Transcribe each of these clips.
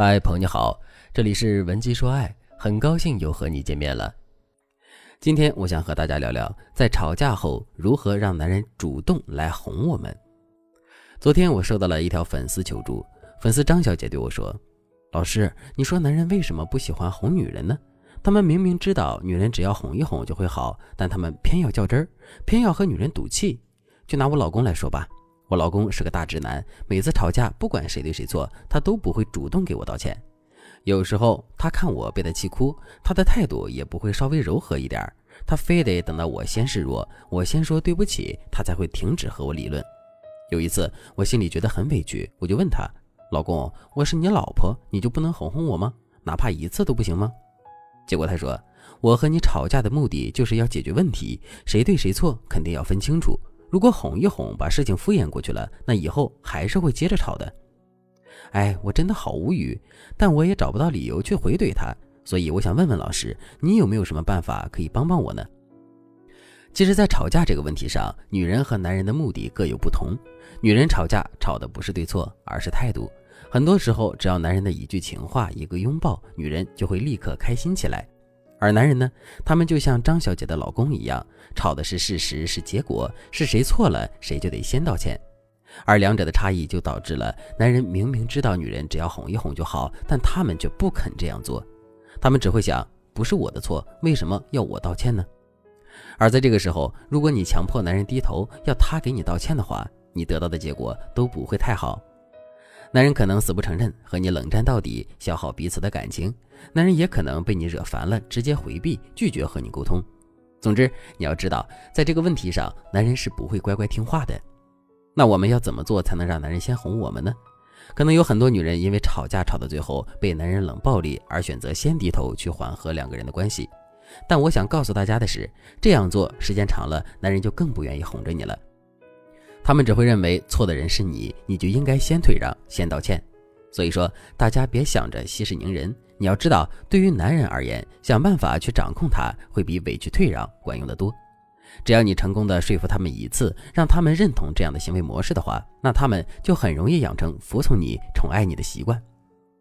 嗨，朋友你好，这里是文姬说爱，很高兴又和你见面了。今天我想和大家聊聊，在吵架后如何让男人主动来哄我们。昨天我收到了一条粉丝求助，粉丝张小姐对我说：“老师，你说男人为什么不喜欢哄女人呢？他们明明知道女人只要哄一哄就会好，但他们偏要较真儿，偏要和女人赌气。就拿我老公来说吧。”我老公是个大直男，每次吵架，不管谁对谁错，他都不会主动给我道歉。有时候他看我被他气哭，他的态度也不会稍微柔和一点，他非得等到我先示弱，我先说对不起，他才会停止和我理论。有一次，我心里觉得很委屈，我就问他：“老公，我是你老婆，你就不能哄哄我吗？哪怕一次都不行吗？”结果他说：“我和你吵架的目的就是要解决问题，谁对谁错肯定要分清楚。”如果哄一哄，把事情敷衍过去了，那以后还是会接着吵的。哎，我真的好无语，但我也找不到理由去回怼他，所以我想问问老师，你有没有什么办法可以帮帮我呢？其实，在吵架这个问题上，女人和男人的目的各有不同。女人吵架吵的不是对错，而是态度。很多时候，只要男人的一句情话、一个拥抱，女人就会立刻开心起来。而男人呢，他们就像张小姐的老公一样，吵的是事实，是结果，是谁错了，谁就得先道歉。而两者的差异就导致了，男人明明知道女人只要哄一哄就好，但他们却不肯这样做。他们只会想，不是我的错，为什么要我道歉呢？而在这个时候，如果你强迫男人低头，要他给你道歉的话，你得到的结果都不会太好。男人可能死不承认，和你冷战到底，消耗彼此的感情；男人也可能被你惹烦了，直接回避，拒绝和你沟通。总之，你要知道，在这个问题上，男人是不会乖乖听话的。那我们要怎么做才能让男人先哄我们呢？可能有很多女人因为吵架吵到最后被男人冷暴力，而选择先低头去缓和两个人的关系。但我想告诉大家的是，这样做时间长了，男人就更不愿意哄着你了。他们只会认为错的人是你，你就应该先退让，先道歉。所以说，大家别想着息事宁人。你要知道，对于男人而言，想办法去掌控他，会比委屈退让管用的多。只要你成功的说服他们一次，让他们认同这样的行为模式的话，那他们就很容易养成服从你、宠爱你的习惯。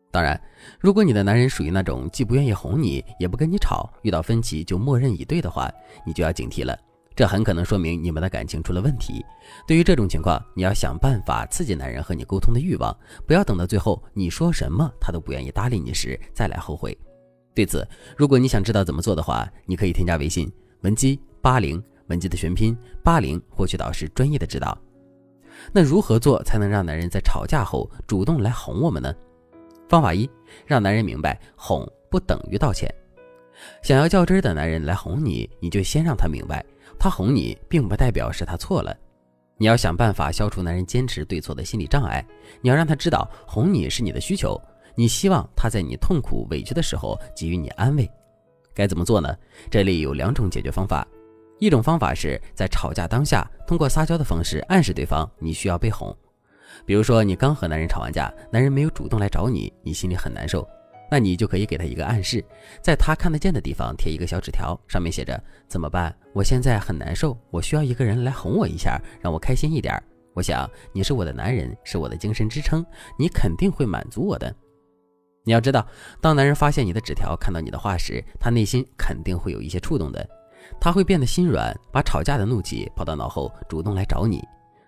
当然，如果你的男人属于那种既不愿意哄你，也不跟你吵，遇到分歧就默认以对的话，你就要警惕了。这很可能说明你们的感情出了问题。对于这种情况，你要想办法刺激男人和你沟通的欲望，不要等到最后你说什么他都不愿意搭理你时再来后悔。对此，如果你想知道怎么做的话，你可以添加微信文姬八零，文姬的全拼八零，获取导师专业的指导。那如何做才能让男人在吵架后主动来哄我们呢？方法一，让男人明白哄不等于道歉。想要较真的男人来哄你，你就先让他明白。他哄你，并不代表是他错了。你要想办法消除男人坚持对错的心理障碍。你要让他知道，哄你是你的需求，你希望他在你痛苦委屈的时候给予你安慰。该怎么做呢？这里有两种解决方法。一种方法是在吵架当下，通过撒娇的方式暗示对方你需要被哄。比如说，你刚和男人吵完架，男人没有主动来找你，你心里很难受。那你就可以给他一个暗示，在他看得见的地方贴一个小纸条，上面写着：“怎么办？我现在很难受，我需要一个人来哄我一下，让我开心一点。我想你是我的男人，是我的精神支撑，你肯定会满足我的。”你要知道，当男人发现你的纸条，看到你的话时，他内心肯定会有一些触动的，他会变得心软，把吵架的怒气抛到脑后，主动来找你。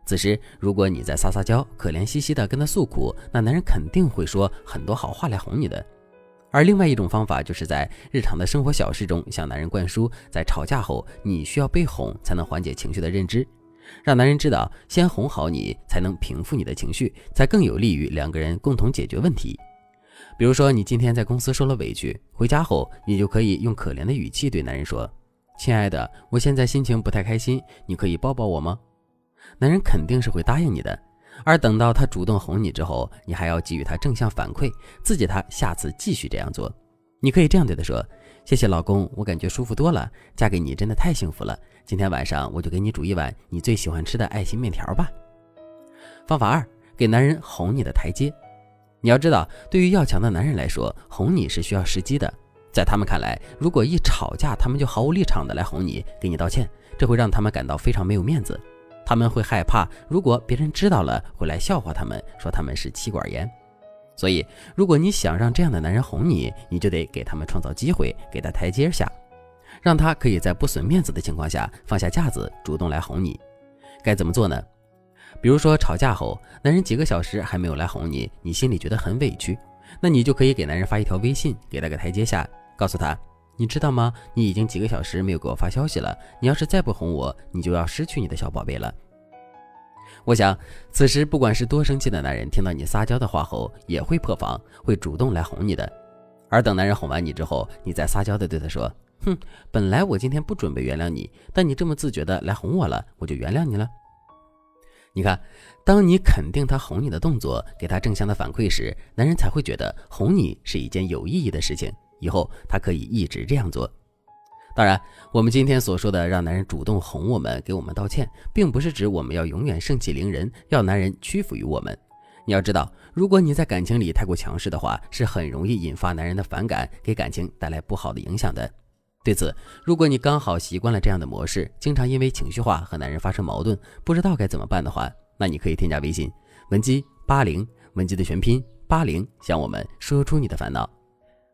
此时，如果你在撒撒娇，可怜兮兮的跟他诉苦，那男人肯定会说很多好话来哄你的。而另外一种方法，就是在日常的生活小事中向男人灌输，在吵架后你需要被哄才能缓解情绪的认知，让男人知道先哄好你才能平复你的情绪，才更有利于两个人共同解决问题。比如说，你今天在公司受了委屈，回家后你就可以用可怜的语气对男人说：“亲爱的，我现在心情不太开心，你可以抱抱我吗？”男人肯定是会答应你的。而等到他主动哄你之后，你还要给予他正向反馈，刺激他下次继续这样做。你可以这样对他说：“谢谢老公，我感觉舒服多了，嫁给你真的太幸福了。今天晚上我就给你煮一碗你最喜欢吃的爱心面条吧。”方法二，给男人哄你的台阶。你要知道，对于要强的男人来说，哄你是需要时机的。在他们看来，如果一吵架，他们就毫无立场的来哄你，给你道歉，这会让他们感到非常没有面子。他们会害怕，如果别人知道了，会来笑话他们，说他们是妻管严。所以，如果你想让这样的男人哄你，你就得给他们创造机会，给他台阶下，让他可以在不损面子的情况下放下架子，主动来哄你。该怎么做呢？比如说吵架后，男人几个小时还没有来哄你，你心里觉得很委屈，那你就可以给男人发一条微信，给他个台阶下，告诉他，你知道吗？你已经几个小时没有给我发消息了，你要是再不哄我，你就要失去你的小宝贝了。我想，此时不管是多生气的男人，听到你撒娇的话后，也会破防，会主动来哄你的。而等男人哄完你之后，你再撒娇的对他说：“哼，本来我今天不准备原谅你，但你这么自觉的来哄我了，我就原谅你了。”你看，当你肯定他哄你的动作，给他正向的反馈时，男人才会觉得哄你是一件有意义的事情，以后他可以一直这样做。当然，我们今天所说的让男人主动哄我们、给我们道歉，并不是指我们要永远盛气凌人，要男人屈服于我们。你要知道，如果你在感情里太过强势的话，是很容易引发男人的反感，给感情带来不好的影响的。对此，如果你刚好习惯了这样的模式，经常因为情绪化和男人发生矛盾，不知道该怎么办的话，那你可以添加微信文姬八零，文姬的全拼八零，向我们说出你的烦恼。